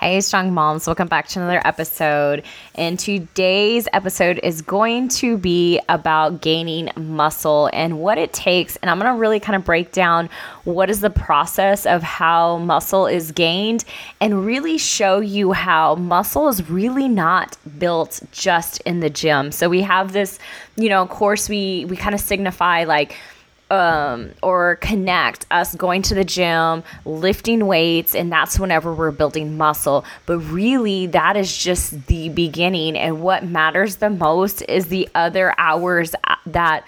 Hey, strong moms, welcome back to another episode. And today's episode is going to be about gaining muscle and what it takes. And I'm going to really kind of break down what is the process of how muscle is gained and really show you how muscle is really not built just in the gym. So we have this, you know, course, we, we kind of signify like, um, or connect us going to the gym, lifting weights, and that's whenever we're building muscle. But really, that is just the beginning. And what matters the most is the other hours that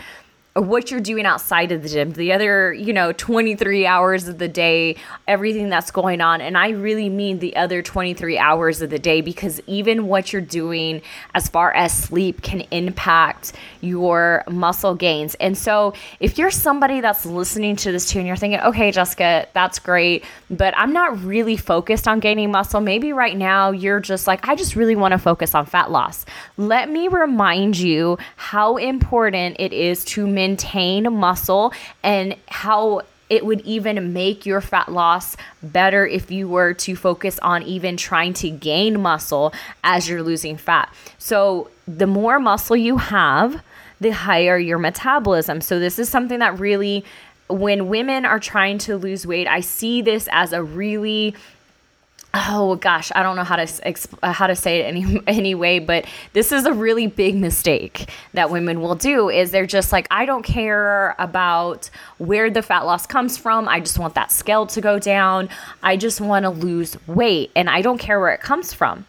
what you're doing outside of the gym, the other, you know, 23 hours of the day, everything that's going on. And I really mean the other 23 hours of the day because even what you're doing as far as sleep can impact your muscle gains. And so if you're somebody that's listening to this too and you're thinking, okay, Jessica, that's great, but I'm not really focused on gaining muscle, maybe right now you're just like, I just really want to focus on fat loss. Let me remind you how important it is to maintain muscle and how it would even make your fat loss better if you were to focus on even trying to gain muscle as you're losing fat. So, the more muscle you have, the higher your metabolism. So, this is something that really, when women are trying to lose weight, I see this as a really oh gosh i don't know how to exp- uh, how to say it any anyway but this is a really big mistake that women will do is they're just like i don't care about where the fat loss comes from. I just want that scale to go down. I just want to lose weight and i don't care where it comes from.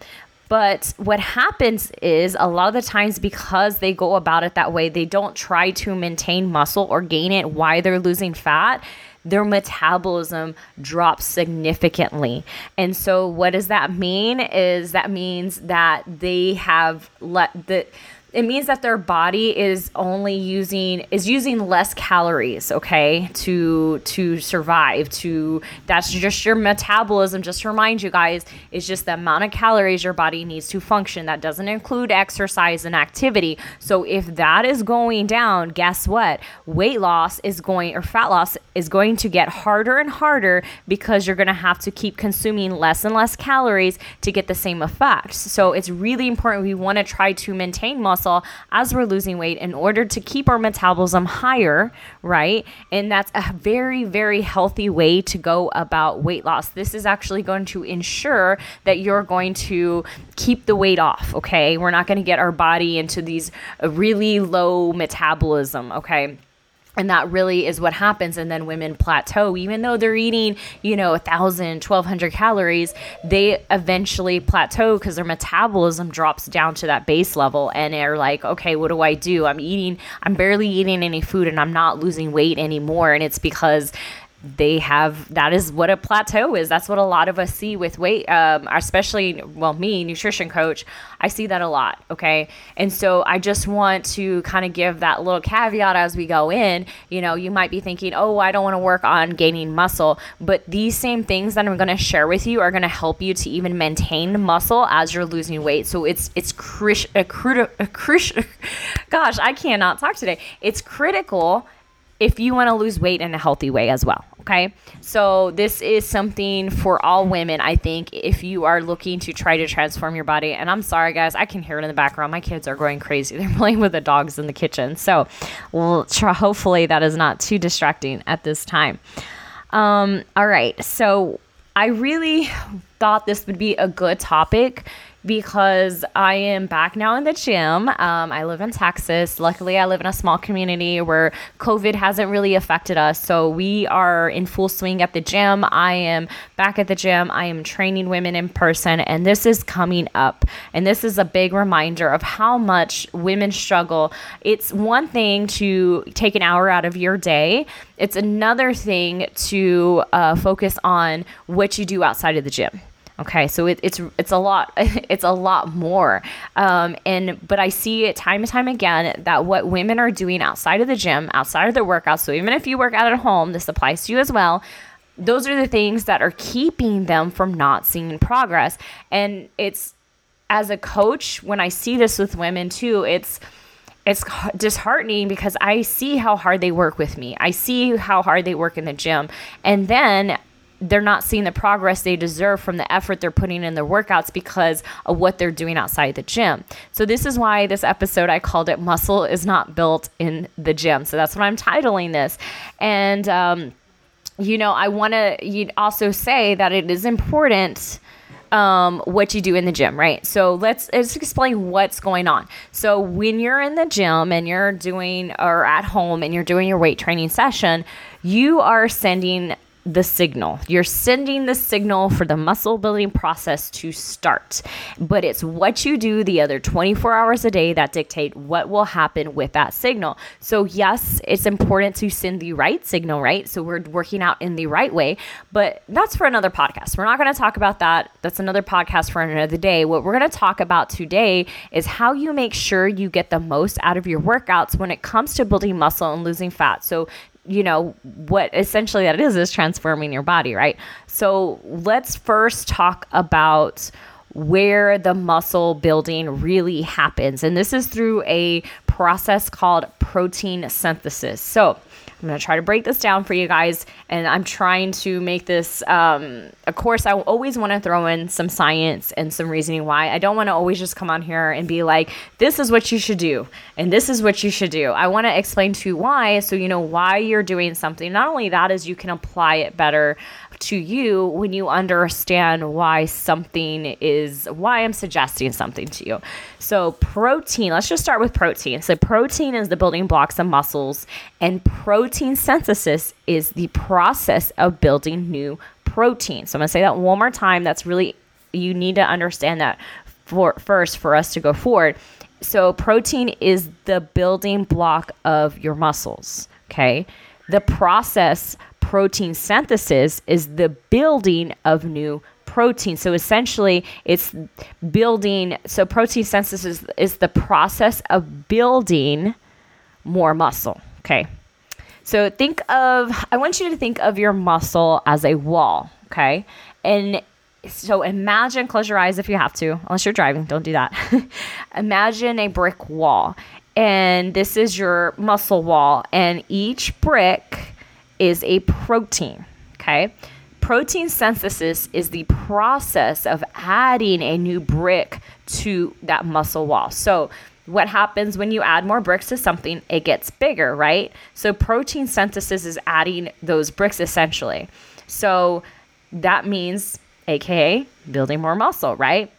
But what happens is a lot of the times because they go about it that way they don't try to maintain muscle or gain it while they're losing fat their metabolism drops significantly. And so what does that mean is that means that they have let the it means that their body is only using is using less calories okay to to survive to that's just your metabolism. Just to remind you guys is just the amount of calories your body needs to function. That doesn't include exercise and activity. So if that is going down guess what? Weight loss is going or fat loss is going to get harder and harder because you're going to have to keep consuming less and less calories to get the same effects. So it's really important. We want to try to maintain muscle muscle as we're losing weight in order to keep our metabolism higher, right? And that's a very, very healthy way to go about weight loss. This is actually going to ensure that you're going to keep the weight off, okay? We're not going to get our body into these really low metabolism, okay? And that really is what happens. And then women plateau even though they're eating you know 1000 1200 calories they eventually plateau because their metabolism drops down to that base level. And they're like okay what do i do? I'm eating i'm barely eating any food and i'm not losing weight anymore. And it's because they have that is what a plateau is. That's what a lot of us see with weight um, especially well me nutrition coach i see that a lot okay? And so i just want to kind of give that little caveat as we go in. You know you might be thinking oh i don't want to work on gaining muscle but these same things that i'm going to share with you are going to help you to even maintain muscle as you're losing weight. So it's it's cri- a cri- gosh i cannot talk today. It's critical if you want to lose weight in a healthy way as well. Okay. So, this is something for all women, I think, if you are looking to try to transform your body. And I'm sorry, guys, I can hear it in the background. My kids are going crazy. They're playing with the dogs in the kitchen. So, we'll try, hopefully, that is not too distracting at this time. Um, all right. So, I really thought this would be a good topic because I am back now in the gym. Um, I live in Texas. Luckily, I live in a small community where COVID hasn't really affected us. So we are in full swing at the gym. I am back at the gym. I am training women in person, and this is coming up. And this is a big reminder of how much women struggle. It's one thing to take an hour out of your day, it's another thing to uh, focus on what you do outside of the gym Okay, so it, it's it's a lot. It's a lot more. Um, and but I see it time and time again that what women are doing outside of the gym, outside of their workouts. So even if you work out at home, this applies to you as well. Those are the things that are keeping them from not seeing progress. And it's as a coach, when I see this with women too, it's it's disheartening because I see how hard they work with me. I see how hard they work in the gym. And then they're not seeing the progress they deserve from the effort they're putting in their workouts because of what they're doing outside the gym. So this is why this episode I called it "Muscle is not built in the gym." So that's what I'm titling this, and um, you know I want to also say that it is important. Um, what you do in the gym, right? So let's let's explain what's going on. So when you're in the gym and you're doing or at home and you're doing your weight training session, you are sending the signal. You're sending the signal for the muscle building process to start. But it's what you do the other 24 hours a day that dictate what will happen with that signal. So yes, it's important to send the right signal, right? So we're working out in the right way, but that's for another podcast. We're not going to talk about that. That's another podcast for another day. What we're going to talk about today is how you make sure you get the most out of your workouts when it comes to building muscle and losing fat. So you know what essentially that is is transforming your body right? So let's first talk about where the muscle building really happens. And this is through a process called protein synthesis. So I'm going to try to break this down for you guys, and I'm trying to make this. Um, of course, I always want to throw in some science and some reasoning why. I don't want to always just come on here and be like, "This is what you should do," and "This is what you should do." I want to explain to you why, so you know why you're doing something. Not only that, is you can apply it better to you when you understand why something is why I'm suggesting something to you. So, protein, let's just start with protein. So, protein is the building blocks of muscles, and protein synthesis is the process of building new protein. So, I'm going to say that one more time. That's really, you need to understand that for first for us to go forward. So, protein is the building block of your muscles. Okay. The process protein synthesis is the building of new protein. So essentially, it's building. So protein synthesis is, is the process of building more muscle. Okay. So think of, I want you to think of your muscle as a wall. Okay. And so imagine, close your eyes if you have to, unless you're driving, don't do that. imagine a brick wall. And this is your muscle wall. And each brick is a protein. Okay. Protein synthesis is the process of adding a new brick to that muscle wall. So, what happens when you add more bricks to something? It gets bigger, right? So, protein synthesis is adding those bricks essentially. So, that means, AKA, building more muscle, right?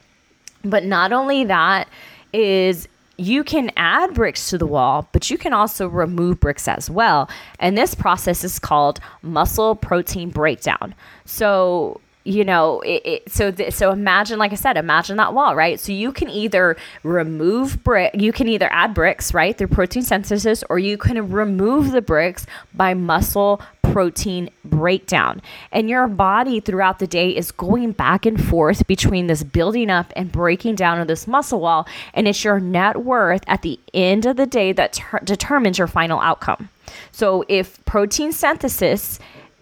But not only that, is you can add bricks to the wall, but you can also remove bricks as well. And this process is called muscle protein breakdown. So, you know, it, it, so th- so imagine, like I said, imagine that wall, right? So you can either remove brick, you can either add bricks, right, through protein synthesis, or you can remove the bricks by muscle protein breakdown. And your body throughout the day is going back and forth between this building up and breaking down of this muscle wall. And it's your net worth at the end of the day that ter- determines your final outcome. So if protein synthesis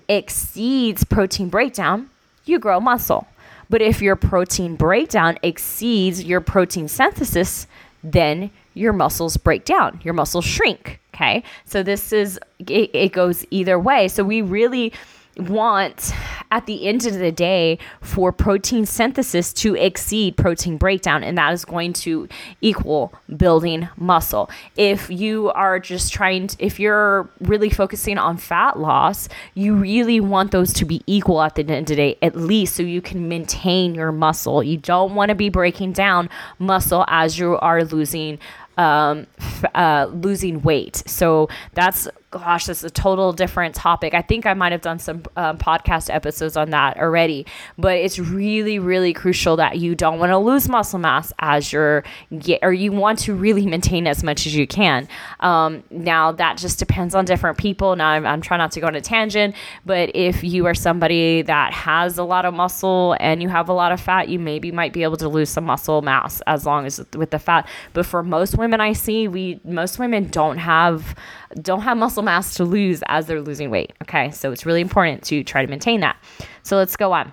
exceeds protein breakdown, you grow muscle. But if your protein breakdown exceeds your protein synthesis, then your muscles break down, your muscles shrink. Okay. So this is, it, it goes either way. So we really, want at the end of the day for protein synthesis to exceed protein breakdown and that is going to equal building muscle if you are just trying to, if you're really focusing on fat loss you really want those to be equal at the end of the day at least so you can maintain your muscle you don't want to be breaking down muscle as you are losing um, uh, losing weight. So that's gosh, this is a total different topic. I think I might have done some um, podcast episodes on that already, but it's really, really crucial that you don't want to lose muscle mass as you're get, or you want to really maintain as much as you can. Um, now that just depends on different people. Now I'm, I'm trying not to go on a tangent, but if you are somebody that has a lot of muscle and you have a lot of fat, you maybe might be able to lose some muscle mass as long as with the fat. But for most women I see, we most women don't have don't have muscle mass to lose as they're losing weight. Okay, so it's really important to try to maintain that. So let's go on.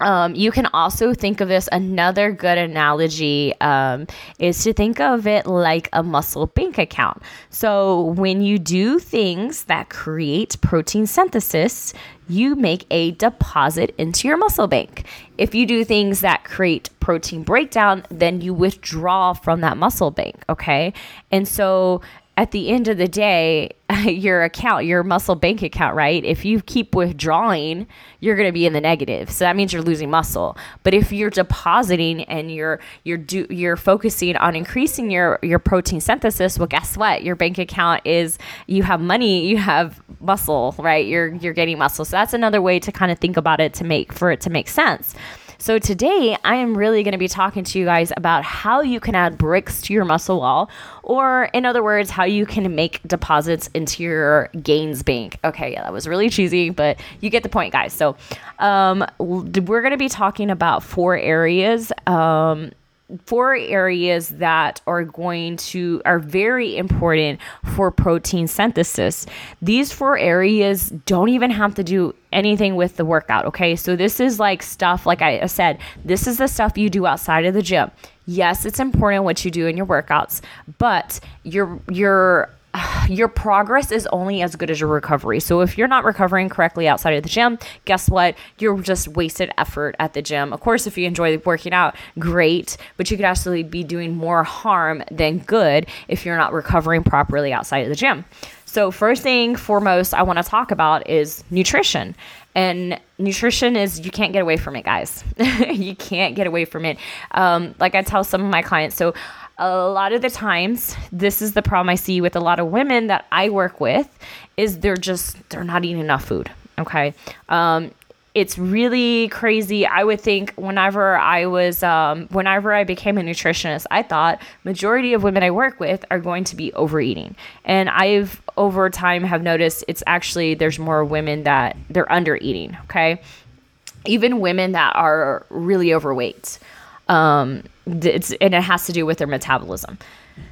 Um, you can also think of this another good analogy um, is to think of it like a muscle bank account. So, when you do things that create protein synthesis, you make a deposit into your muscle bank. If you do things that create protein breakdown, then you withdraw from that muscle bank. Okay. And so, at the end of the day, your account, your muscle bank account, right? If you keep withdrawing, you're going to be in the negative. So that means you're losing muscle. But if you're depositing and you're you're do, you're focusing on increasing your your protein synthesis, well guess what? Your bank account is you have money, you have muscle, right? You're you're getting muscle. So that's another way to kind of think about it to make for it to make sense. So today I am really going to be talking to you guys about how you can add bricks to your muscle wall, or in other words, how you can make deposits into your gains bank. Okay, yeah, that was really cheesy, but you get the point, guys. So um, we're going to be talking about four areas. Um, four areas that are going to are very important for protein synthesis. These four areas don't even have to do anything with the workout, okay? So this is like stuff like I said, this is the stuff you do outside of the gym. Yes, it's important what you do in your workouts, but your your your progress is only as good as your recovery. So if you're not recovering correctly outside of the gym, guess what? You're just wasted effort at the gym. Of course, if you enjoy working out, great, but you could actually be doing more harm than good if you're not recovering properly outside of the gym. So, first thing foremost, I want to talk about is nutrition. And nutrition is, you can't get away from it, guys. you can't get away from it. Um, like I tell some of my clients, so a lot of the times this is the problem i see with a lot of women that i work with is they're just they're not eating enough food okay? Um, it's really crazy. I would think whenever i was um, whenever i became a nutritionist i thought majority of women i work with are going to be overeating. And i've over time have noticed it's actually there's more women that they're under eating okay? Even women that are really overweight um, it's, and it has to do with their metabolism.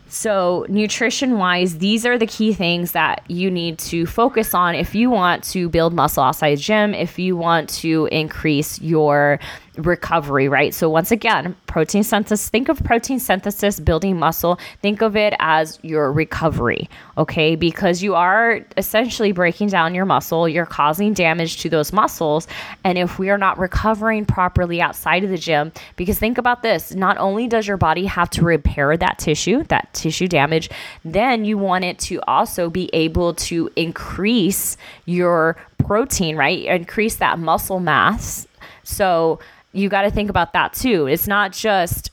So, nutrition wise, these are the key things that you need to focus on if you want to build muscle outside gym, if you want to increase your recovery, right? So, once again, protein synthesis, think of protein synthesis building muscle, think of it as your recovery, okay? Because you are essentially breaking down your muscle, you're causing damage to those muscles. And if we are not recovering properly outside of the gym, because think about this not only does your body have to repair that tissue, that tissue damage, then you want it to also be able to increase your protein, right? Increase that muscle mass. So, you got to think about that too. It's not just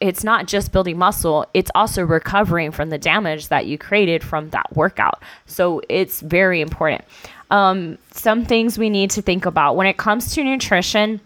it's not just building muscle, it's also recovering from the damage that you created from that workout. So it's very important. Um, some things we need to think about when it comes to nutrition.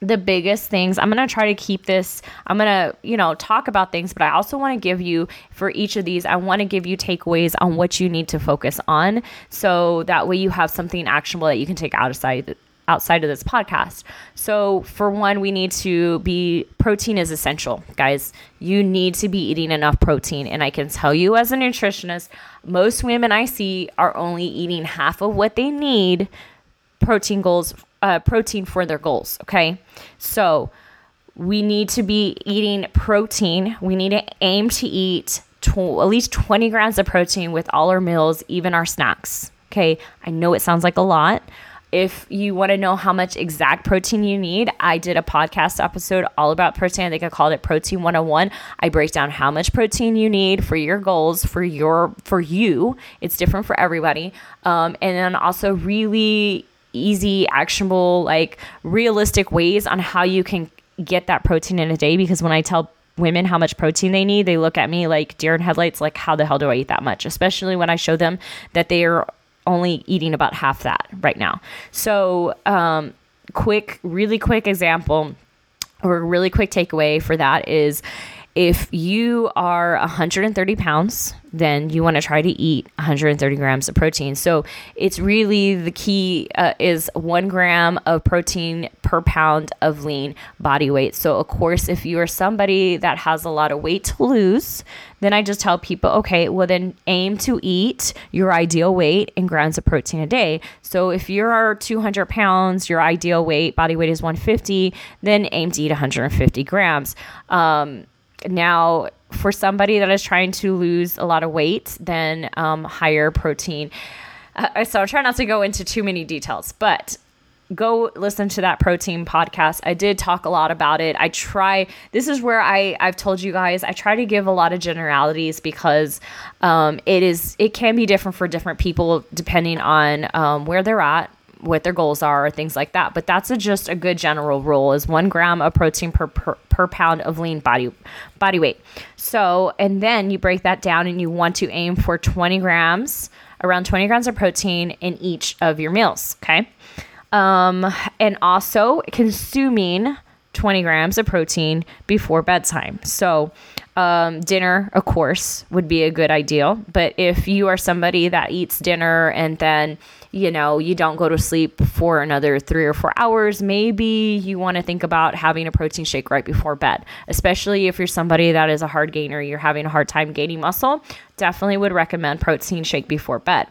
The biggest things, I'm going to try to keep this, I'm going to, you know, talk about things, but I also want to give you, for each of these, I want to give you takeaways on what you need to focus on. So that way you have something actionable that you can take outside outside of this podcast. So, for one, we need to be protein is essential, guys. You need to be eating enough protein. And I can tell you as a nutritionist, most women I see are only eating half of what they need protein goals, uh, protein for their goals. Okay. So, we need to be eating protein. We need to aim to eat tw- at least 20 grams of protein with all our meals, even our snacks. Okay. I know it sounds like a lot if you want to know how much exact protein you need, I did a podcast episode all about protein. I think I called it Protein 101. I break down how much protein you need for your goals, for your for you. It's different for everybody. Um, and then also really easy, actionable, like realistic ways on how you can get that protein in a day because when I tell women how much protein they need, they look at me like deer in headlights, like, how the hell do I eat that much? Especially when I show them that they are only eating about half that right now. So, um, quick, really quick example or really quick takeaway for that is if you are 130 pounds, then you want to try to eat 130 grams of protein. So it's really the key uh, is one gram of protein per pound of lean body weight. So, of course, if you are somebody that has a lot of weight to lose, then I just tell people, okay, well, then aim to eat your ideal weight in grams of protein a day. So if you're 200 pounds, your ideal weight, body weight is 150, then aim to eat 150 grams. Um, now, for somebody that is trying to lose a lot of weight, then um, higher protein. Uh, so I try not to go into too many details, but go listen to that protein podcast. I did talk a lot about it. I try. This is where I I've told you guys I try to give a lot of generalities because um, it is it can be different for different people depending on um, where they're at what their goals are or things like that. But that's a, just a good general rule is one gram of protein per, per, per pound of lean body body weight. So, and then you break that down and you want to aim for 20 grams, around 20 grams of protein in each of your meals. Okay. Um, and also consuming 20 grams of protein before bedtime. So, um, dinner, of course, would be a good ideal. But if you are somebody that eats dinner and then, you know, you don't go to sleep for another three or four hours, maybe you want to think about having a protein shake right before bed, especially if you're somebody that is a hard gainer, you're having a hard time gaining muscle. Definitely would recommend protein shake before bed.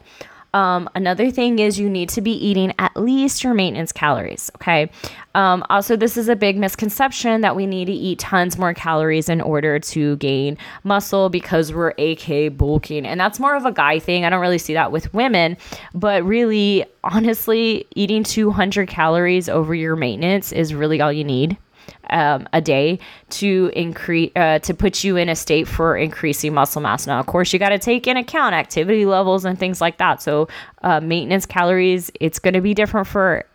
Um, another thing is you need to be eating at least your maintenance calories. Okay. Um, also, this is a big misconception that we need to eat tons more calories in order to gain muscle because we're AK bulking. And that's more of a guy thing. I don't really see that with women, but really, honestly, eating 200 calories over your maintenance is really all you need um, a day to increase uh, to put you in a state for increasing muscle mass. Now, of course, you got to take in account activity levels and things like that. So, uh, maintenance calories, it's going to be different for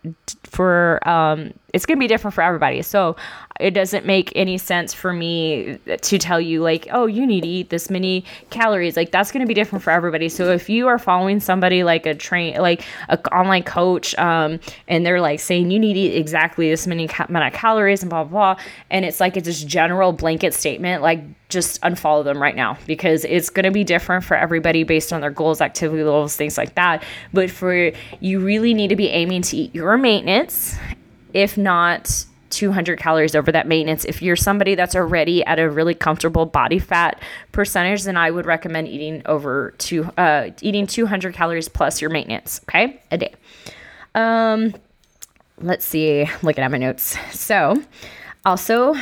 for um, it's going to be different for everybody. So, it doesn't make any sense for me to tell you like oh you need to eat this many calories like that's going to be different for everybody so if you are following somebody like a train like a online coach um, and they're like saying you need to eat exactly this many ca- amount of calories and blah, blah blah and it's like it's just general blanket statement like just unfollow them right now because it's going to be different for everybody based on their goals activity levels things like that but for you really need to be aiming to eat your maintenance if not 200 calories over that maintenance. If you're somebody that's already at a really comfortable body fat percentage, then I would recommend eating over two, uh, eating 200 calories plus your maintenance, okay, a day. Um, let's see, looking at my notes. So, also,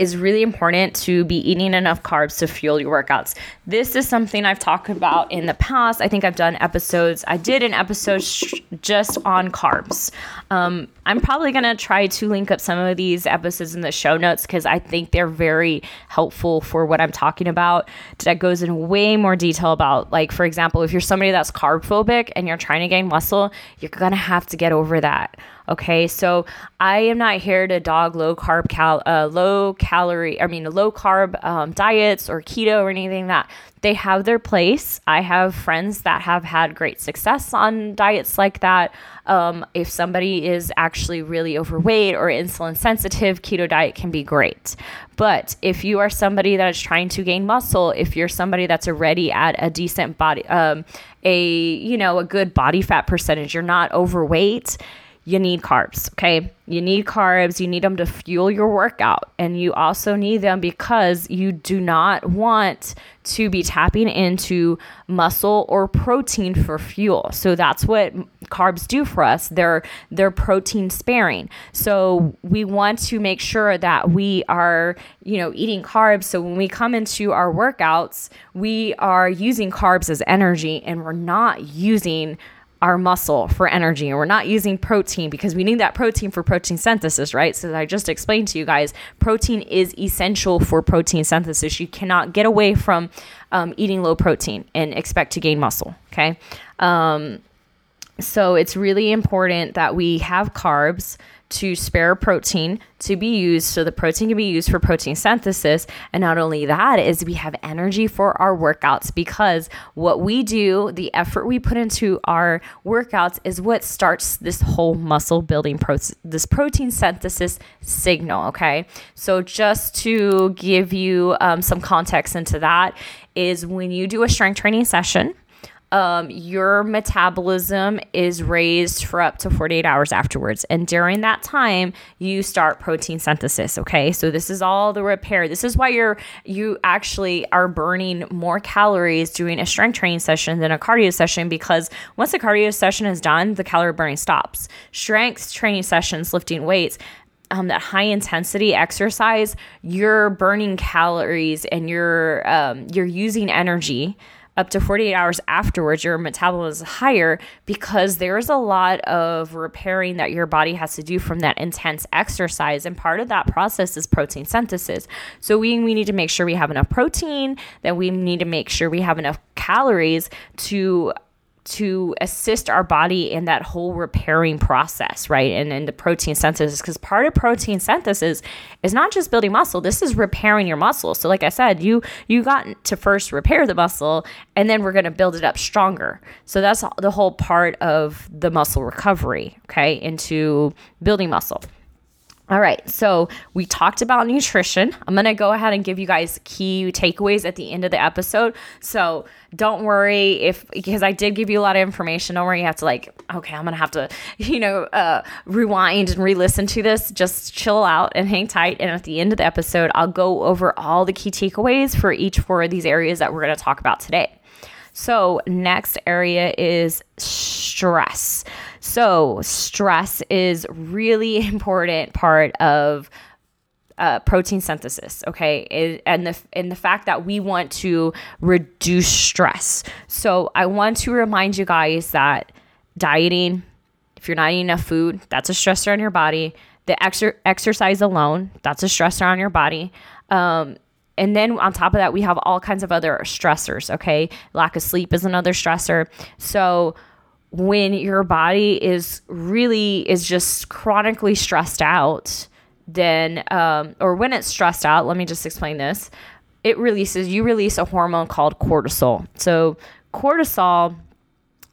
is really important to be eating enough carbs to fuel your workouts. This is something I've talked about in the past. I think I've done episodes. I did an episode sh- just on carbs. Um, I'm probably going to try to link up some of these episodes in the show notes because I think they're very helpful for what I'm talking about. That goes in way more detail about, like, for example, if you're somebody that's carb phobic and you're trying to gain muscle, you're going to have to get over that. Okay, so I am not here to dog low carb, cal- uh, low calorie, I mean, low carb um, diets or keto or anything that they have their place. I have friends that have had great success on diets like that. Um, if somebody is actually really overweight or insulin sensitive, keto diet can be great. But if you are somebody that is trying to gain muscle, if you're somebody that's already at a decent body, um, a you know a good body fat percentage, you're not overweight you need carbs, okay? You need carbs, you need them to fuel your workout, and you also need them because you do not want to be tapping into muscle or protein for fuel. So that's what carbs do for us. They're they're protein sparing. So we want to make sure that we are, you know, eating carbs so when we come into our workouts, we are using carbs as energy and we're not using our muscle for energy and we're not using protein because we need that protein for protein synthesis, right? So I just explained to you guys, protein is essential for protein synthesis. You cannot get away from um, eating low protein and expect to gain muscle, okay? Um, so it's really important that we have carbs to spare protein to be used so the protein can be used for protein synthesis. And not only that is we have energy for our workouts because what we do the effort we put into our workouts is what starts this whole muscle building process this protein synthesis signal okay? So just to give you um, some context into that is when you do a strength training session um, your metabolism is raised for up to 48 hours afterwards. And during that time, you start protein synthesis. Okay. So this is all the repair. This is why you're, you actually are burning more calories doing a strength training session than a cardio session because once the cardio session is done, the calorie burning stops. Strength training sessions, lifting weights, um, that high intensity exercise, you're burning calories and you're um, you're using energy up to 48 hours afterwards, your metabolism is higher because there's a lot of repairing that your body has to do from that intense exercise. And part of that process is protein synthesis. So we, we need to make sure we have enough protein, that we need to make sure we have enough calories to to assist our body in that whole repairing process, right? And in the protein synthesis, because part of protein synthesis is not just building muscle. This is repairing your muscle. So, like I said, you you got to first repair the muscle, and then we're going to build it up stronger. So that's the whole part of the muscle recovery, okay, into building muscle. All right, so we talked about nutrition. I'm gonna go ahead and give you guys key takeaways at the end of the episode. So don't worry if because I did give you a lot of information. Don't worry, you have to like, okay, I'm gonna have to, you know, uh, rewind and re-listen to this. Just chill out and hang tight. And at the end of the episode, I'll go over all the key takeaways for each four of these areas that we're gonna talk about today. So next area is stress. So, stress is really important part of uh, protein synthesis. Okay, it, and the and the fact that we want to reduce stress. So, I want to remind you guys that dieting, if you're not eating enough food, that's a stressor on your body. The exer- exercise alone, that's a stressor on your body. Um, and then on top of that, we have all kinds of other stressors. Okay, lack of sleep is another stressor. So when your body is really is just chronically stressed out then um, or when it's stressed out let me just explain this it releases you release a hormone called cortisol so cortisol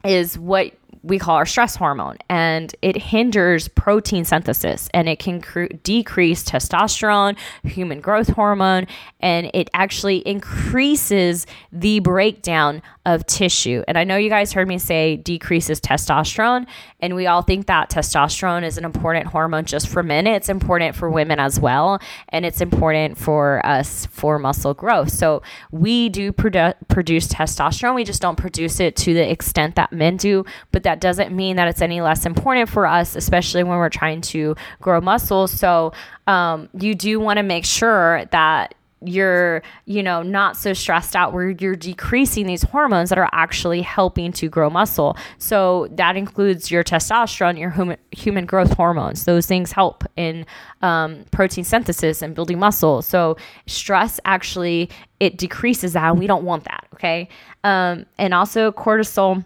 is what we call our stress hormone and it hinders protein synthesis and it can cr- decrease testosterone human growth hormone and it actually increases the breakdown of tissue. And I know you guys heard me say decreases testosterone, and we all think that testosterone is an important hormone just for men. It's important for women as well, and it's important for us for muscle growth. So we do produ- produce testosterone, we just don't produce it to the extent that men do, but that doesn't mean that it's any less important for us, especially when we're trying to grow muscle. So um, you do want to make sure that you're you know not so stressed out where you're decreasing these hormones that are actually helping to grow muscle. So that includes your testosterone your human, human growth hormones. Those things help in um, protein synthesis and building muscle. So stress actually it decreases that and we don't want that okay? Um, and also cortisol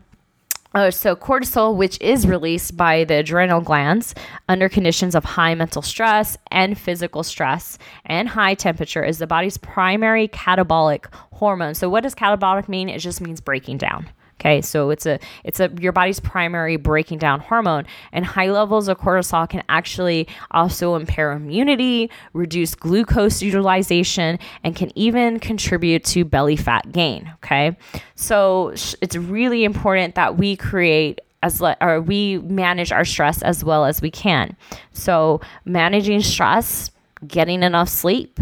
uh, so, cortisol, which is released by the adrenal glands under conditions of high mental stress and physical stress and high temperature, is the body's primary catabolic hormone. So, what does catabolic mean? It just means breaking down. Okay, so it's a it's a your body's primary breaking down hormone, and high levels of cortisol can actually also impair immunity, reduce glucose utilization, and can even contribute to belly fat gain. Okay, so it's really important that we create as le- or we manage our stress as well as we can. So managing stress, getting enough sleep,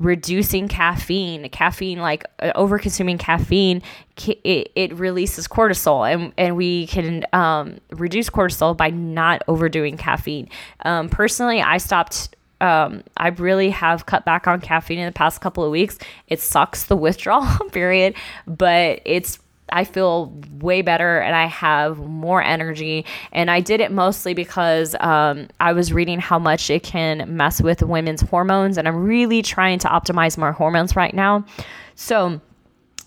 reducing caffeine caffeine like uh, over consuming caffeine it, it releases cortisol and, and we can um, reduce cortisol by not overdoing caffeine um, personally i stopped um, I really have cut back on caffeine in the past couple of weeks. It sucks the withdrawal period, but it's I feel way better and I have more energy. And I did it mostly because um, I was reading how much it can mess with women's hormones. And I'm really trying to optimize my hormones right now. So,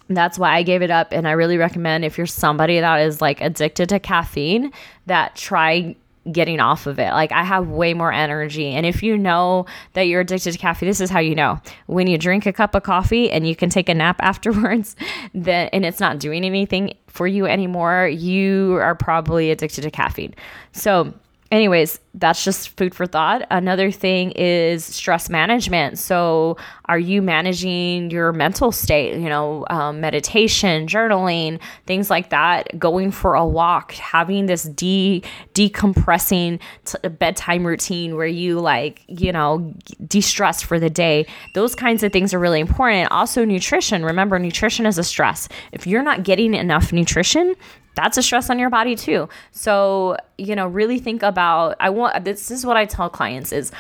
that's why I gave it up. And I really recommend if you're somebody that is like addicted to caffeine, that try getting off of it. Like I have way more energy. And if you know that you're addicted to caffeine, this is how you know. When you drink a cup of coffee and you can take a nap afterwards, then and it's not doing anything for you anymore, you are probably addicted to caffeine. So anyways, that's just food for thought. Another thing is stress management. So, are you managing your mental state? You know, um, meditation, journaling, things like that. Going for a walk, having this de decompressing t- bedtime routine where you like, you know, de stress for the day. Those kinds of things are really important. Also, nutrition. Remember, nutrition is a stress. If you're not getting enough nutrition, that's a stress on your body too. So, you know, really think about I want this is what I tell clients is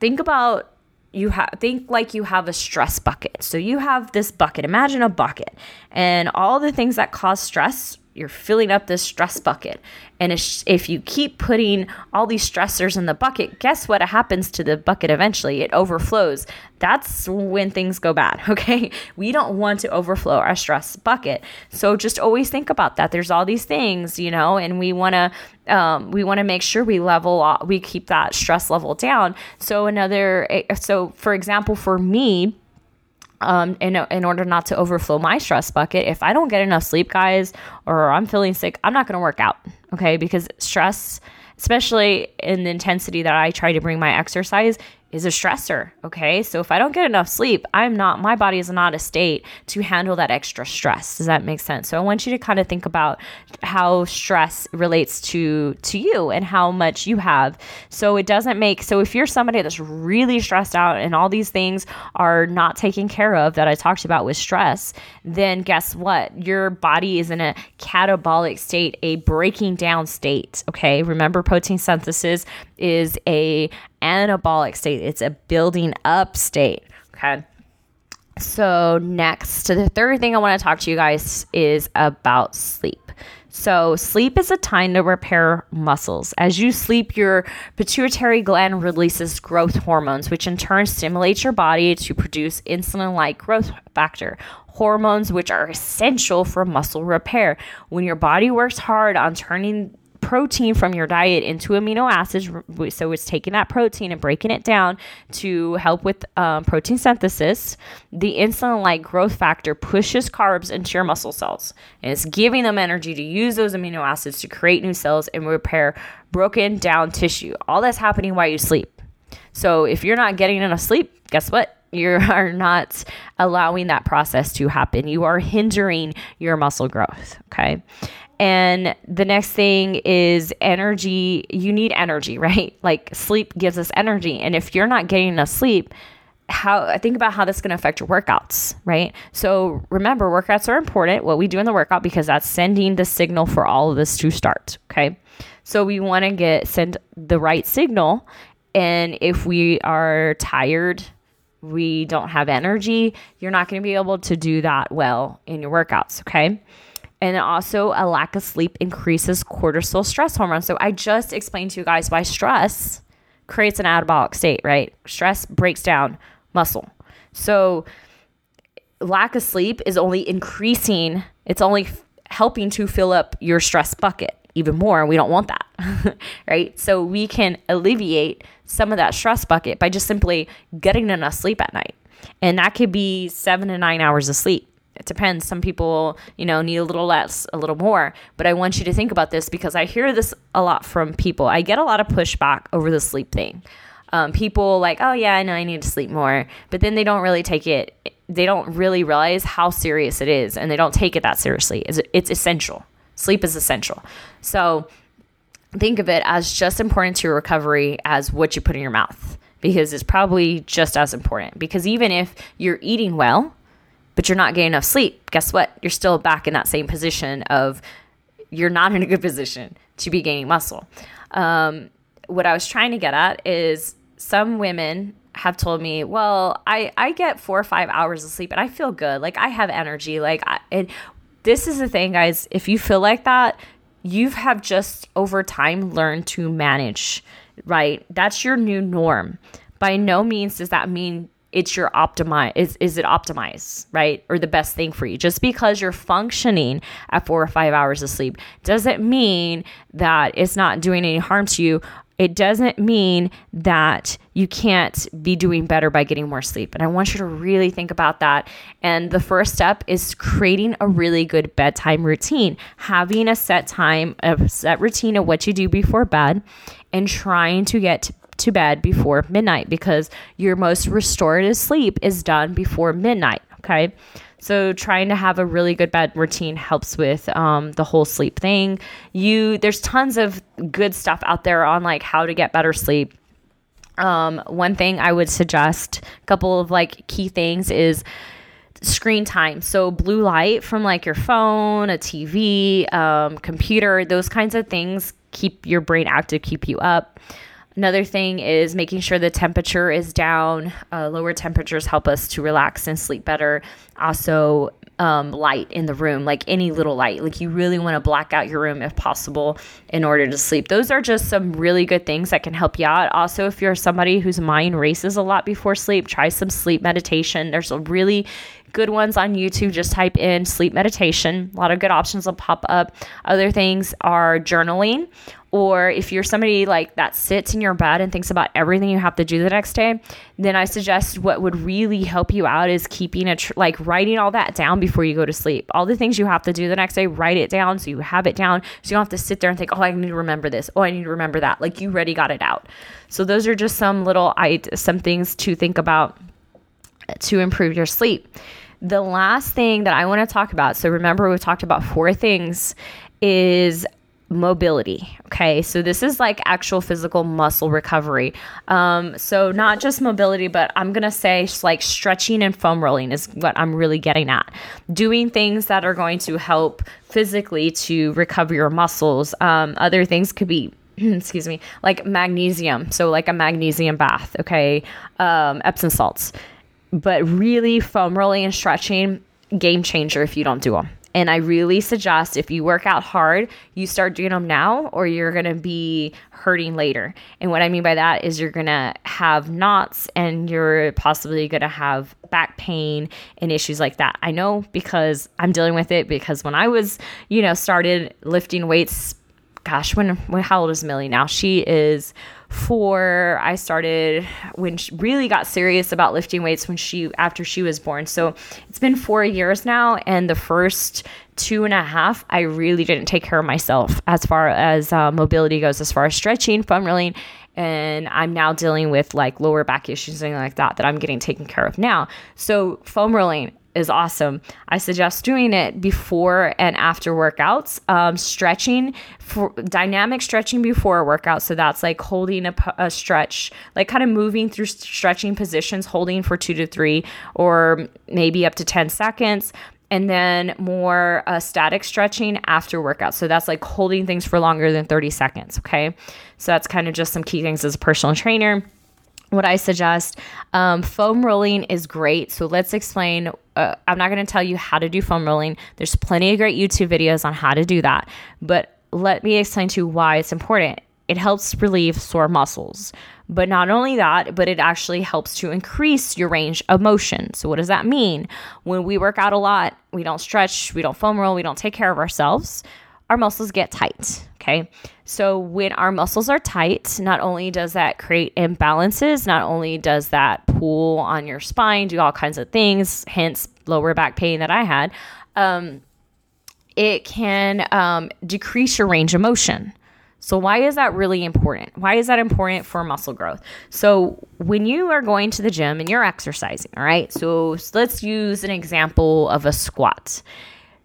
think about you have think like you have a stress bucket. So you have this bucket. Imagine a bucket and all the things that cause stress you're filling up this stress bucket. And if you keep putting all these stressors in the bucket, guess what happens to the bucket eventually? It overflows. That's when things go bad, okay? We don't want to overflow our stress bucket. So just always think about that. There's all these things, you know, and we want to um, we want to make sure we level off, we keep that stress level down. So another eh, so for example, for me, um, in, in order not to overflow my stress bucket. If I don't get enough sleep, guys, or I'm feeling sick, I'm not going to work out. Okay. Because stress, especially in the intensity that I try to bring my exercise, is a stressor. Okay. So if I don't get enough sleep, I'm not, my body is not a state to handle that extra stress. Does that make sense? So I want you to kind of think about how stress relates to, to you and how much you have. So it doesn't make, so if you're somebody that's really stressed out and all these things are not taken care of that I talked about with stress, then guess what? Your body is in a catabolic state, a breaking down state. Okay. Remember protein synthesis is a anabolic state, it's a building up state. Okay. So, next, the third thing I want to talk to you guys is about sleep. So, sleep is a time to repair muscles. As you sleep, your pituitary gland releases growth hormones, which in turn stimulates your body to produce insulin like growth factor. Hormones which are essential for muscle repair. When your body works hard on turning protein from your diet into amino acids. So it's taking that protein and breaking it down to help with um, protein synthesis. The insulin like growth factor pushes carbs into your muscle cells and it's giving them energy to use those amino acids to create new cells and repair broken down tissue. All that's happening while you sleep. So if you're not getting enough sleep, guess what? you are not allowing that process to happen. You are hindering your muscle growth. Okay. And the next thing is energy. You need energy, right? Like sleep gives us energy. And if you're not getting enough sleep, how think about how that's going to affect your workouts, right? So remember, workouts are important. What we do in the workout because that's sending the signal for all of this to start. Okay, so we want to get send the right signal, and if we are tired, we don't have energy, you're not going to be able to do that well in your workouts. Okay, and also, a lack of sleep increases cortisol stress hormone. So, I just explained to you guys why stress creates an anabolic state, right? Stress breaks down muscle. So, lack of sleep is only increasing, it's only f- helping to fill up your stress bucket even more. We don't want that, right? So, we can alleviate some of that stress bucket by just simply getting enough sleep at night. And that could be seven to nine hours of sleep it depends. Some people, you know, need a little less, a little more. But I want you to think about this because I hear this a lot from people. I get a lot of pushback over the sleep thing. Um, people like, oh yeah, I know I need to sleep more, but then they don't really take it. They don't really realize how serious it is, and they don't take it that seriously. It's, it's essential. Sleep is essential. So think of it as just important to your recovery as what you put in your mouth because it's probably just as important. Because even if you're eating well, but you're not getting enough sleep, guess what? You're still back in that same position of you're not in a good position to be gaining muscle. Um, what I was trying to get at is some women have told me, well, I, I get four or five hours of sleep and I feel good. Like I have energy. Like, I, this is the thing, guys. If you feel like that, you have just over time learned to manage, right? That's your new norm. By no means does that mean it's your optimize is is it optimized right or the best thing for you just because you're functioning at four or five hours of sleep doesn't mean that it's not doing any harm to you it doesn't mean that you can't be doing better by getting more sleep. And I want you to really think about that. And the first step is creating a really good bedtime routine, having a set time, a set routine of what you do before bed, and trying to get to bed before midnight because your most restorative sleep is done before midnight. Okay. So trying to have a really good bed routine helps with um, the whole sleep thing. You there's tons of good stuff out there on like how to get better sleep. Um, one thing I would suggest, a couple of like key things is screen time. So blue light from like your phone, a TV, um, computer, those kinds of things keep your brain active, keep you up. Another thing is making sure the temperature is down. Uh, lower temperatures help us to relax and sleep better. Also, um, light in the room, like any little light. Like you really want to black out your room if possible in order to sleep. Those are just some really good things that can help you out. Also, if you're somebody whose mind races a lot before sleep, try some sleep meditation. There's a really good ones on YouTube. Just type in sleep meditation. A lot of good options will pop up. Other things are journaling or if you're somebody like that sits in your bed and thinks about everything you have to do the next day, then I suggest what would really help you out is keeping a tr- like writing all that down before you go to sleep. All the things you have to do the next day, write it down so you have it down so you don't have to sit there and think, "Oh, I need to remember this. Oh, I need to remember that." Like you already got it out. So those are just some little I some things to think about to improve your sleep. The last thing that I want to talk about, so remember we talked about four things is mobility. Okay, so this is like actual physical muscle recovery. Um, so not just mobility, but I'm gonna say like stretching and foam rolling is what I'm really getting at. Doing things that are going to help physically to recover your muscles. Um, other things could be excuse me, like magnesium. So like a magnesium bath. Okay, um, Epsom salts. But really, foam rolling and stretching game changer if you don't do them. And I really suggest if you work out hard, you start doing them now or you're going to be hurting later. And what I mean by that is you're going to have knots and you're possibly going to have back pain and issues like that. I know because I'm dealing with it because when I was, you know, started lifting weights, gosh, when, when how old is Millie now? She is four. I started when she really got serious about lifting weights when she after she was born. So it's been four years now, and the first two and a half, I really didn't take care of myself as far as uh, mobility goes, as far as stretching, foam rolling, and I'm now dealing with like lower back issues and like that that I'm getting taken care of now. So foam rolling is awesome. I suggest doing it before and after workouts. Um, stretching for dynamic stretching before a workout. So that's like holding a, a stretch, like kind of moving through stretching positions, holding for two to three or maybe up to 10 seconds. And then more uh, static stretching after workout. So that's like holding things for longer than 30 seconds. Okay. So that's kind of just some key things as a personal trainer what I suggest. Um, foam rolling is great. So let's explain. Uh, I'm not going to tell you how to do foam rolling. There's plenty of great YouTube videos on how to do that. But let me explain to you why it's important. It helps relieve sore muscles. But not only that, but it actually helps to increase your range of motion. So, what does that mean? When we work out a lot, we don't stretch, we don't foam roll, we don't take care of ourselves, our muscles get tight. Okay. So when our muscles are tight, not only does that create imbalances, not only does that pull on your spine, do all kinds of things, hence lower back pain that I had, um, it can um, decrease your range of motion. So, why is that really important? Why is that important for muscle growth? So, when you are going to the gym and you're exercising, all right, so let's use an example of a squat.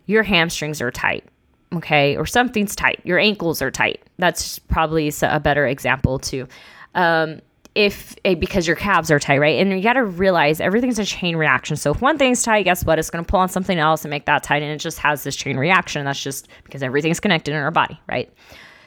Your hamstrings are tight okay, or something's tight, your ankles are tight. That's probably a better example too. Um, if eh, because your calves are tight, right? And you got to realize everything's a chain reaction. So if one thing's tight, guess what? It's going to pull on something else and make that tight, and it just has this chain reaction. That's just because everything's connected in our body, right?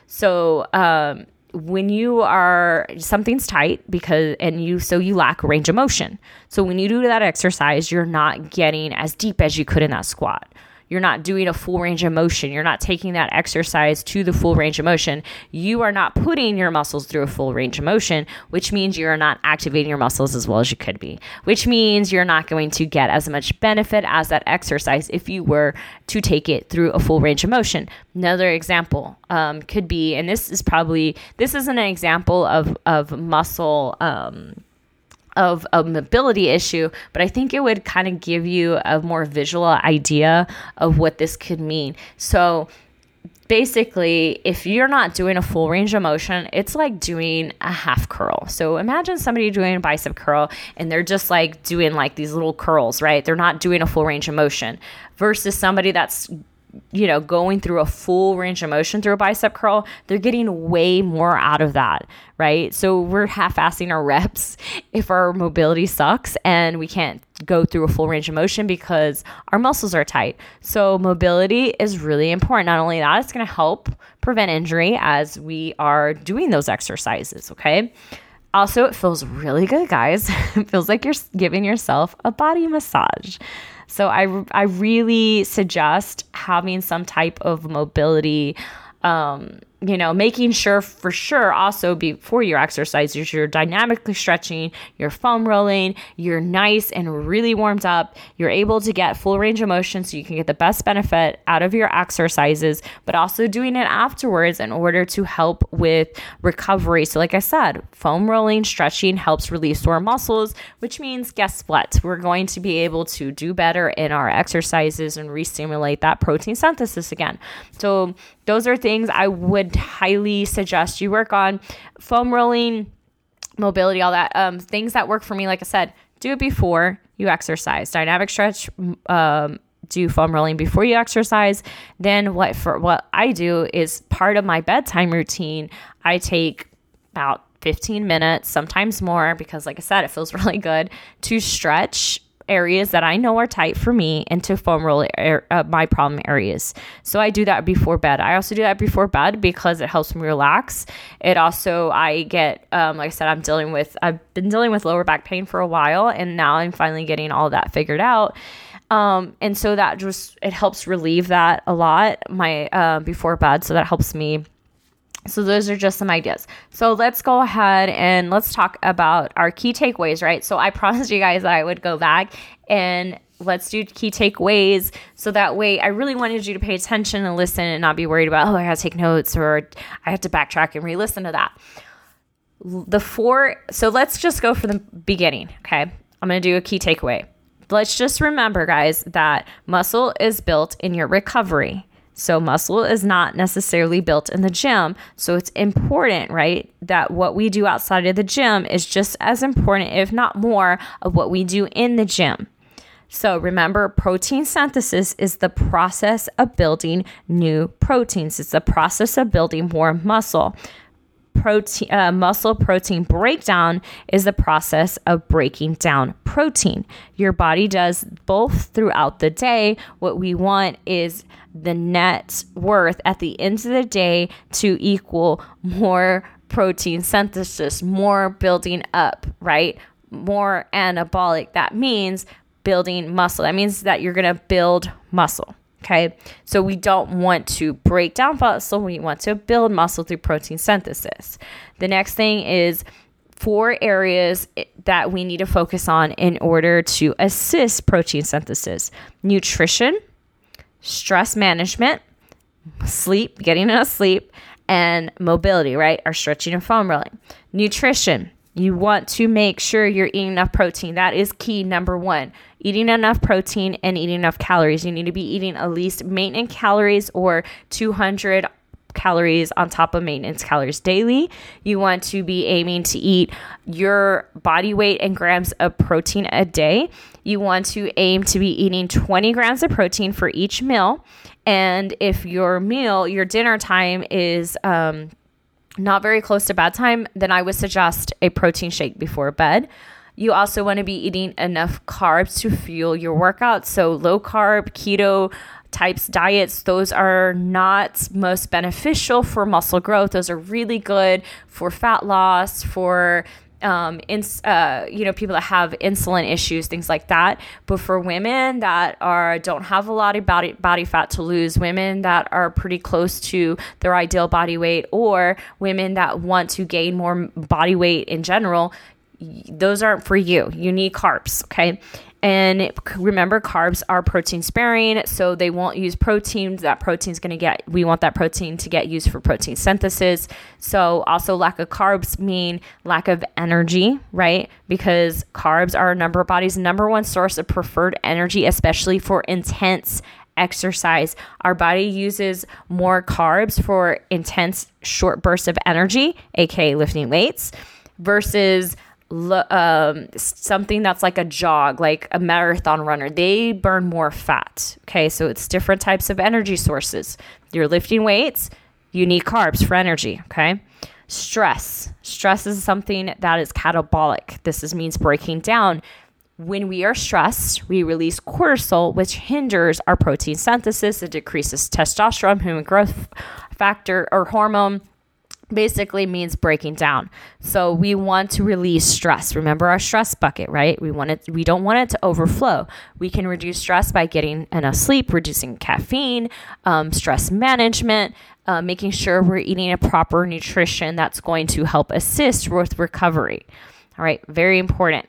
So um, when you are something's tight because and you so you lack range of motion. So when you do that exercise, you're not getting as deep as you could in that squat you're not doing a full range of motion. You're not taking that exercise to the full range of motion. You are not putting your muscles through a full range of motion, which means you're not activating your muscles as well as you could be, which means you're not going to get as much benefit as that exercise if you were to take it through a full range of motion. Another example um, could be, and this is probably, this isn't an example of, of muscle. Um, of a mobility issue, but I think it would kind of give you a more visual idea of what this could mean. So, basically, if you're not doing a full range of motion, it's like doing a half curl. So imagine somebody doing a bicep curl and they're just like doing like these little curls, right? They're not doing a full range of motion versus somebody that's you know, going through a full range of motion through a bicep curl, they're getting way more out of that, right? So we're half assing our reps if our mobility sucks and we can't go through a full range of motion because our muscles are tight. So mobility is really important. Not only that, it's going to help prevent injury as we are doing those exercises, okay? Also, it feels really good, guys. it feels like you're giving yourself a body massage. So I, I really suggest having some type of mobility um, you know, making sure for sure also before your exercises, you're dynamically stretching, you're foam rolling, you're nice and really warmed up, you're able to get full range of motion so you can get the best benefit out of your exercises, but also doing it afterwards in order to help with recovery. So, like I said, foam rolling, stretching helps release sore muscles, which means guess what? We're going to be able to do better in our exercises and re stimulate that protein synthesis again. So, those are things I would highly suggest you work on. Foam rolling, mobility, all that. Um, things that work for me, like I said, do it before you exercise. Dynamic stretch, um, do foam rolling before you exercise. Then what for what I do is part of my bedtime routine. I take about 15 minutes, sometimes more, because like I said, it feels really good to stretch areas that I know are tight for me into foam roll er, uh, my problem areas. So I do that before bed. I also do that before bed because it helps me relax. It also I get um, like I said I'm dealing with I've been dealing with lower back pain for a while and now I'm finally getting all that figured out. Um, and so that just it helps relieve that a lot my uh, before bed so that helps me so those are just some ideas. So let's go ahead and let's talk about our key takeaways, right? So I promised you guys that I would go back and let's do key takeaways so that way I really wanted you to pay attention and listen and not be worried about, oh, I got to take notes or I have to backtrack and re-listen to that. The four, so let's just go for the beginning, okay? I'm to do a key takeaway. Let's just remember, guys, that muscle is built in your recovery. So, muscle is not necessarily built in the gym. So, it's important, right, that what we do outside of the gym is just as important, if not more, of what we do in the gym. So, remember, protein synthesis is the process of building new proteins, it's the process of building more muscle protein uh, muscle protein breakdown is the process of breaking down protein your body does both throughout the day what we want is the net worth at the end of the day to equal more protein synthesis more building up right? More anabolic. That means building muscle. That means that you're going to build muscle Okay, so we don't want to break down muscle, we want to build muscle through protein synthesis. The next thing is four areas that we need to focus on in order to assist protein synthesis. Nutrition, stress management, sleep, getting enough sleep, and mobility, right? Our stretching and foam rolling. Nutrition, you want to make sure you're eating enough protein. That is key number one. Eating enough protein and eating enough calories. You need to be eating at least maintenance calories or 200 calories on top of maintenance calories daily. You want to be aiming to eat your body weight in grams of protein a day. You want to aim to be eating 20 grams of protein for each meal. And if your meal, your dinner time is, um, not very close to bedtime, then I would suggest a protein shake before bed. You also want to be eating enough carbs to fuel your workout. So, low carb, keto types diets, those are not most beneficial for muscle growth. Those are really good for fat loss, for um, in, uh, you know, people that have insulin issues, things like that. But for women that are don't have a lot of body body fat to lose, women that are pretty close to their ideal body weight, or women that want to gain more body weight in general, those aren't for you. You need carbs, okay? And remember, carbs are protein sparing, so they won't use protein. That protein is going to get, we want that protein to get used for protein synthesis. So, also, lack of carbs mean lack of energy, right? Because carbs are number body's number one source of preferred energy, especially for intense exercise. Our body uses more carbs for intense short bursts of energy, aka lifting weights, versus um, something that's like a jog, like a marathon runner, they burn more fat. Okay, so it's different types of energy sources. You're lifting weights, you need carbs for energy. Okay, stress. Stress is something that is catabolic. This is, means breaking down. When we are stressed, we release cortisol, which hinders our protein synthesis. It decreases testosterone, human growth factor, or hormone basically means breaking down. So we want to release stress. Remember our stress bucket, right? We want it we don't want it to overflow. We can reduce stress by getting enough sleep, reducing caffeine, um, stress management, uh, making sure we're eating a proper nutrition that's going to help assist with recovery. All right, very important.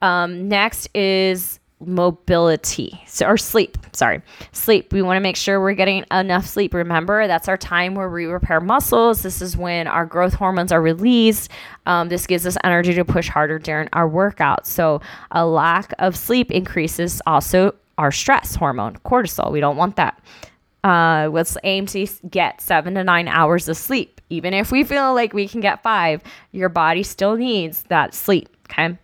Um, next is mobility. So, or sleep sorry. Sleep. We want to make sure we're getting enough sleep. Remember that's our time where we repair muscles. This is when our growth hormones are released. Um, this gives us energy to push harder during our workout. So a lack of sleep increases also our stress hormone cortisol. We don't want that. Uh, let's aim to get seven to nine hours of sleep. Even if we feel like we can get five your body still needs that sleep okay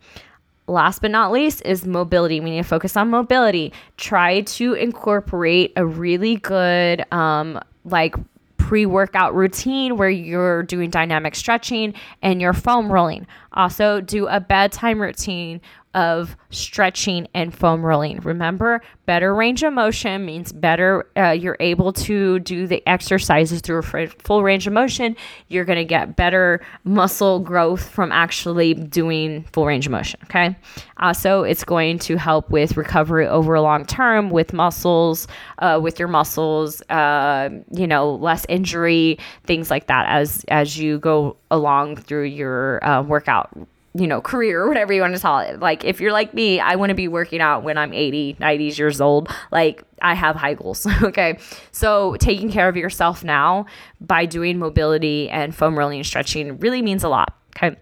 last but not least is mobility. We need to focus on mobility. Try to incorporate a really good, um, like pre workout routine where you're doing dynamic stretching and you're foam rolling. Also, do a bedtime routine of stretching and foam rolling. Remember, better range of motion means better, uh, you're able to do the exercises through a full range of motion. You're going to get better muscle growth from actually doing full range of motion. Okay. Also, it's going to help with recovery over long term with muscles, uh, with your muscles, uh, you know, less injury, things like that as, as you go along through your uh, workout you know, career or whatever you want to call it. Like, if you're like me, I want to be working out when I'm 80, 90 years old. Like, I have high goals. okay. So, taking care of yourself now by doing mobility and foam rolling and stretching really means a lot. Okay.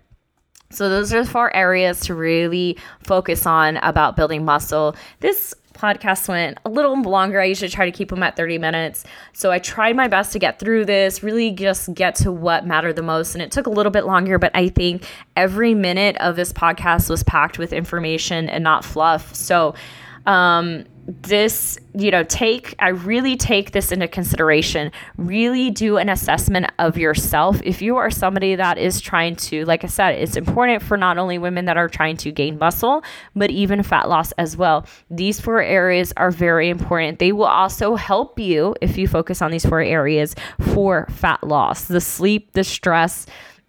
So, those are four areas to really focus on about building muscle. This podcast went a little longer. I usually try to keep them at 30 minutes. So I tried my best to get through this, really just get to what mattered the most. And it took a little bit longer, but I think every minute of this podcast was packed with information and not fluff. So, um, this, you know, take, I really take this into consideration. Really do an assessment of yourself. If you are somebody that is trying to, like I said, it's important for not only women that are trying to gain muscle, but even fat loss as well. These four areas are very important. They will also help you if you focus on these four areas for fat loss the sleep, the stress,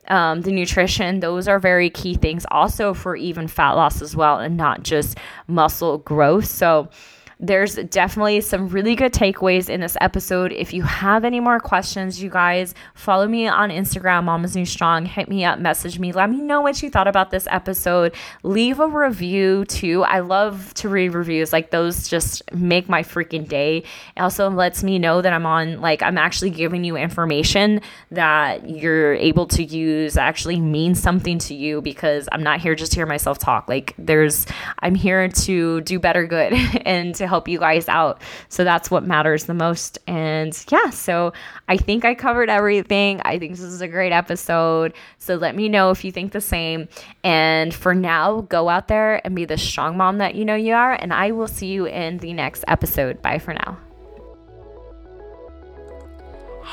um, the nutrition, those are very key things also for even fat loss as well, and not just muscle growth. So, there's definitely some really good takeaways in this episode. If you have any more questions, you guys follow me on Instagram, Mamas New Strong. Hit me up, message me, let me know what you thought about this episode. Leave a review too. I love to read reviews. Like those just make my freaking day. It also lets me know that I'm on, like, I'm actually giving you information that you're able to use, actually means something to you because I'm not here just to hear myself talk. Like, there's, I'm here to do better good and to help you guys out. So that's what matters the most. And yeah, so I think I covered everything. I think this is a great episode. So let me know if you think the same. And for now, go out there and be the strong mom that you know you are. And I will see you in the next episode. Bye for now.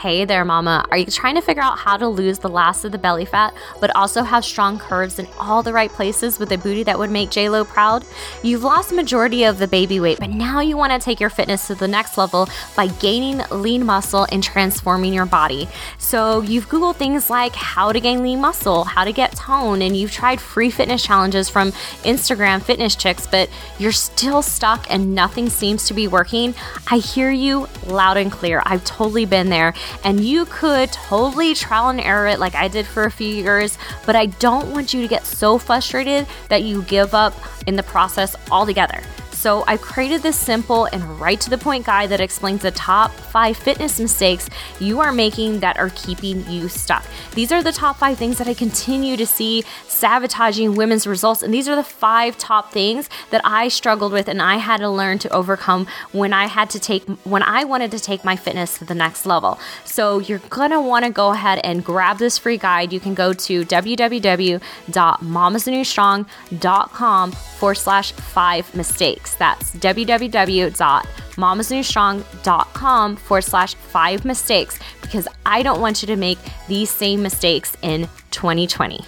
Hey there, mama. Are you trying to figure out how to lose the last of the belly fat, but also have strong curves in all the right places with a booty that would make JLo proud? You've lost majority of the baby weight, but now you want to take your fitness to the next level by gaining lean muscle and transforming your body. So you've Googled things like how to gain lean muscle, how to get tone, and you've tried free fitness challenges from Instagram fitness chicks, but you're still stuck and nothing seems to be working. I hear you loud and clear. I've totally been there and you could totally trial and error it like I did for a few years, but I don't want you to get so frustrated that you give up in the process altogether. So I've created this simple and right to the point guide that explains the top five fitness mistakes you are making that are keeping you stuck. These are the top five things that I continue to see sabotaging women's results. And these are the five top things that I struggled with and I had to learn to overcome when I had to take, when I wanted to take my fitness to the next level. So you're gonna wanna go ahead and grab this free guide. You can go to www.mamasnewstrong.com forward slash five mistakes. That's www.mamasnewstrong.com forward slash five mistakes because I don't want you to make these same mistakes in 2020.